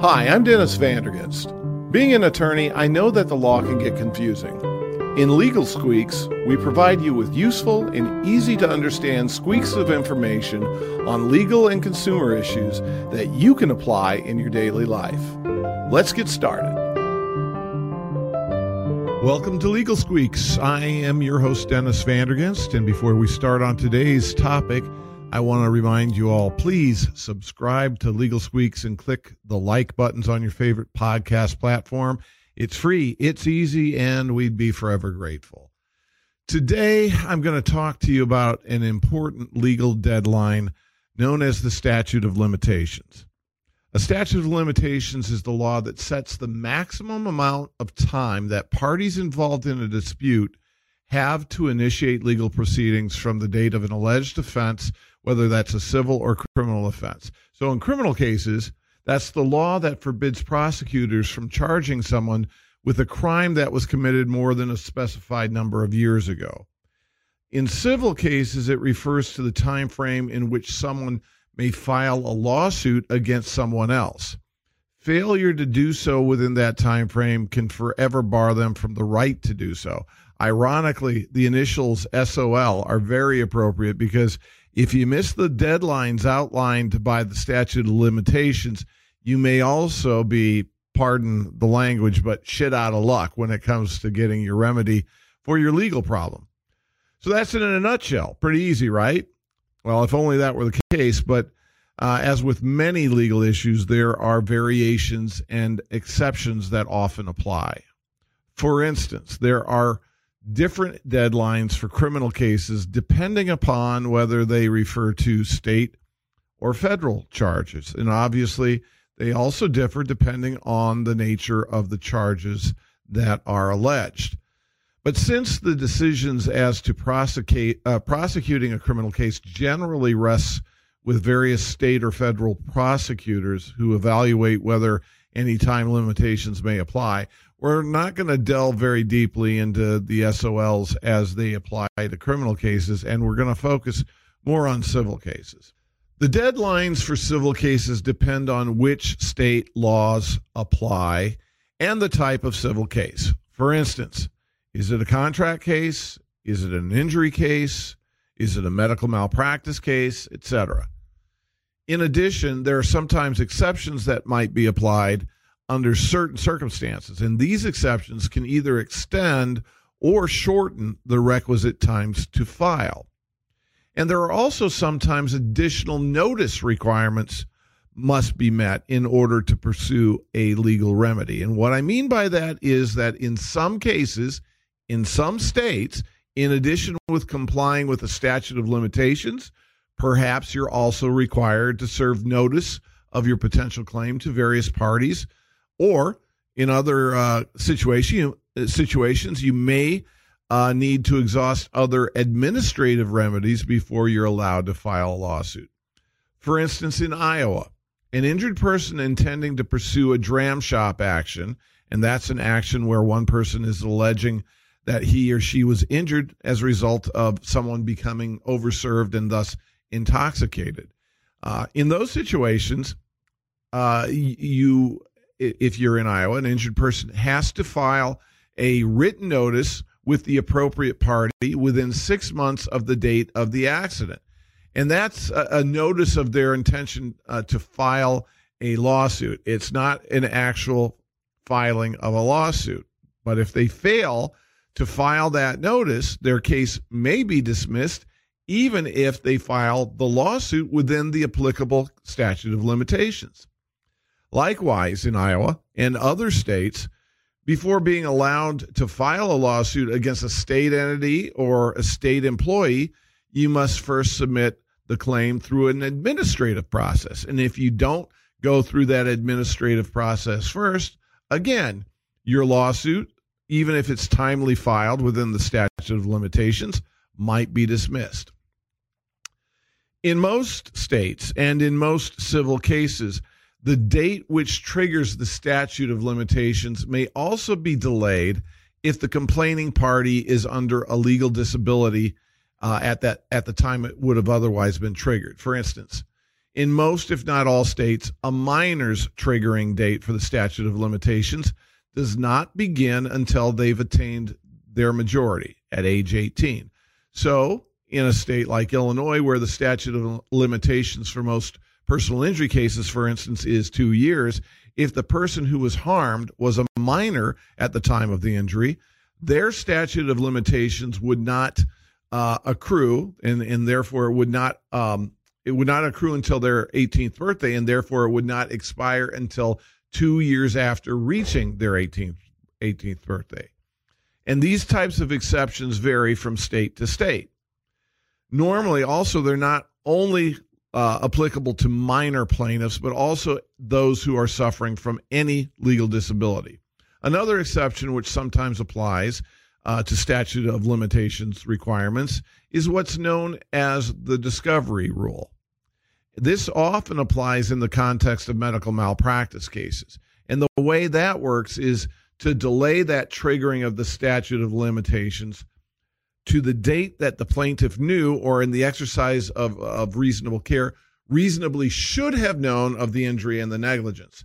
Hi, I'm Dennis Vandergast. Being an attorney, I know that the law can get confusing. In Legal Squeaks, we provide you with useful and easy to understand squeaks of information on legal and consumer issues that you can apply in your daily life. Let's get started. Welcome to Legal Squeaks. I am your host, Dennis Vandergast, and before we start on today's topic, I want to remind you all please subscribe to Legal Squeaks and click the like buttons on your favorite podcast platform. It's free, it's easy, and we'd be forever grateful. Today, I'm going to talk to you about an important legal deadline known as the statute of limitations. A statute of limitations is the law that sets the maximum amount of time that parties involved in a dispute have to initiate legal proceedings from the date of an alleged offense whether that's a civil or criminal offense. So in criminal cases, that's the law that forbids prosecutors from charging someone with a crime that was committed more than a specified number of years ago. In civil cases, it refers to the time frame in which someone may file a lawsuit against someone else. Failure to do so within that time frame can forever bar them from the right to do so. Ironically, the initials SOL are very appropriate because if you miss the deadlines outlined by the statute of limitations, you may also be, pardon the language, but shit out of luck when it comes to getting your remedy for your legal problem. So that's it in a nutshell. Pretty easy, right? Well, if only that were the case. But uh, as with many legal issues, there are variations and exceptions that often apply. For instance, there are different deadlines for criminal cases depending upon whether they refer to state or federal charges. And obviously, they also differ depending on the nature of the charges that are alleged. But since the decisions as to prosecute, uh, prosecuting a criminal case generally rests with various state or federal prosecutors who evaluate whether any time limitations may apply, we're not going to delve very deeply into the SOLs as they apply to criminal cases, and we're going to focus more on civil cases. The deadlines for civil cases depend on which state laws apply and the type of civil case. For instance, is it a contract case? Is it an injury case? Is it a medical malpractice case, etc.? In addition, there are sometimes exceptions that might be applied under certain circumstances. And these exceptions can either extend or shorten the requisite times to file. And there are also sometimes additional notice requirements must be met in order to pursue a legal remedy. And what I mean by that is that in some cases, in some states, in addition with complying with the statute of limitations, perhaps you're also required to serve notice of your potential claim to various parties or in other uh, situation, situations, you may uh, need to exhaust other administrative remedies before you're allowed to file a lawsuit. For instance, in Iowa, an injured person intending to pursue a dram shop action, and that's an action where one person is alleging that he or she was injured as a result of someone becoming overserved and thus intoxicated. Uh, in those situations, uh, you if you're in Iowa, an injured person has to file a written notice with the appropriate party within six months of the date of the accident. And that's a, a notice of their intention uh, to file a lawsuit. It's not an actual filing of a lawsuit. But if they fail to file that notice, their case may be dismissed, even if they file the lawsuit within the applicable statute of limitations. Likewise, in Iowa and other states, before being allowed to file a lawsuit against a state entity or a state employee, you must first submit the claim through an administrative process. And if you don't go through that administrative process first, again, your lawsuit, even if it's timely filed within the statute of limitations, might be dismissed. In most states and in most civil cases, the date which triggers the statute of limitations may also be delayed if the complaining party is under a legal disability uh, at that at the time it would have otherwise been triggered. For instance, In most, if not all states, a minor's triggering date for the statute of limitations does not begin until they've attained their majority at age 18. So, in a state like Illinois, where the statute of limitations for most personal injury cases, for instance, is two years, if the person who was harmed was a minor at the time of the injury, their statute of limitations would not uh, accrue, and and therefore would not um, it would not accrue until their 18th birthday, and therefore it would not expire until two years after reaching their 18th 18th birthday. And these types of exceptions vary from state to state. Normally, also, they're not only uh, applicable to minor plaintiffs, but also those who are suffering from any legal disability. Another exception, which sometimes applies uh, to statute of limitations requirements, is what's known as the discovery rule. This often applies in the context of medical malpractice cases. And the way that works is to delay that triggering of the statute of limitations to the date that the plaintiff knew or in the exercise of, of reasonable care reasonably should have known of the injury and the negligence.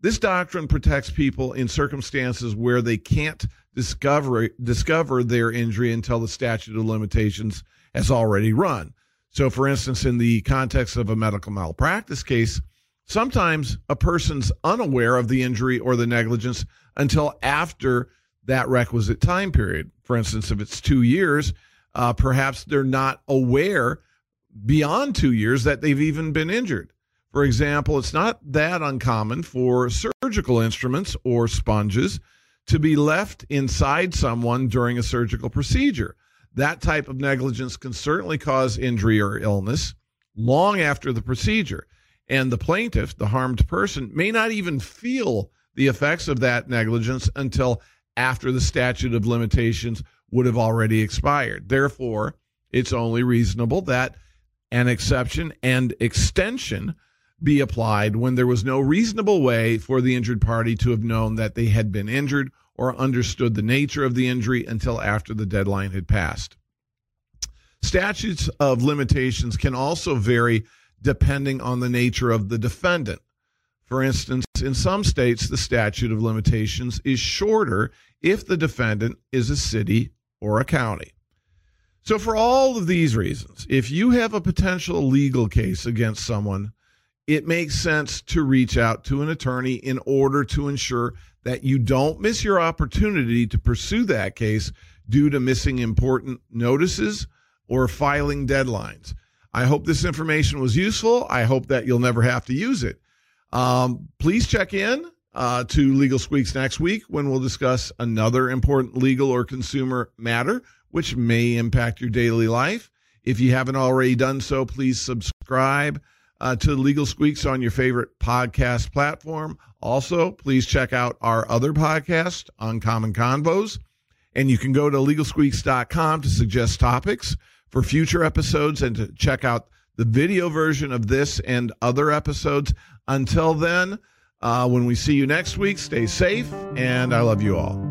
This doctrine protects people in circumstances where they can't discover discover their injury until the statute of limitations has already run. So for instance in the context of a medical malpractice case, sometimes a person's unaware of the injury or the negligence until after that requisite time period. For instance, if it's two years, uh, perhaps they're not aware beyond two years that they've even been injured. For example, it's not that uncommon for surgical instruments or sponges to be left inside someone during a surgical procedure. That type of negligence can certainly cause injury or illness long after the procedure. And the plaintiff, the harmed person, may not even feel the effects of that negligence until after the statute of limitations would have already expired. Therefore, it's only reasonable that an exception and extension be applied when there was no reasonable way for the injured party to have known that they had been injured or understood the nature of the injury until after the deadline had passed. Statutes of limitations can also vary depending on the nature of the defendant. For instance, in some states, the statute of limitations is shorter if the defendant is a city or a county. So, for all of these reasons, if you have a potential legal case against someone, it makes sense to reach out to an attorney in order to ensure that you don't miss your opportunity to pursue that case due to missing important notices or filing deadlines. I hope this information was useful. I hope that you'll never have to use it. Um, please check in uh, to Legal Squeaks next week when we'll discuss another important legal or consumer matter which may impact your daily life. If you haven't already done so, please subscribe uh, to Legal Squeaks on your favorite podcast platform. Also, please check out our other podcast, Uncommon Convos. And you can go to legalsqueaks.com to suggest topics for future episodes and to check out the video version of this and other episodes. Until then, uh, when we see you next week, stay safe, and I love you all.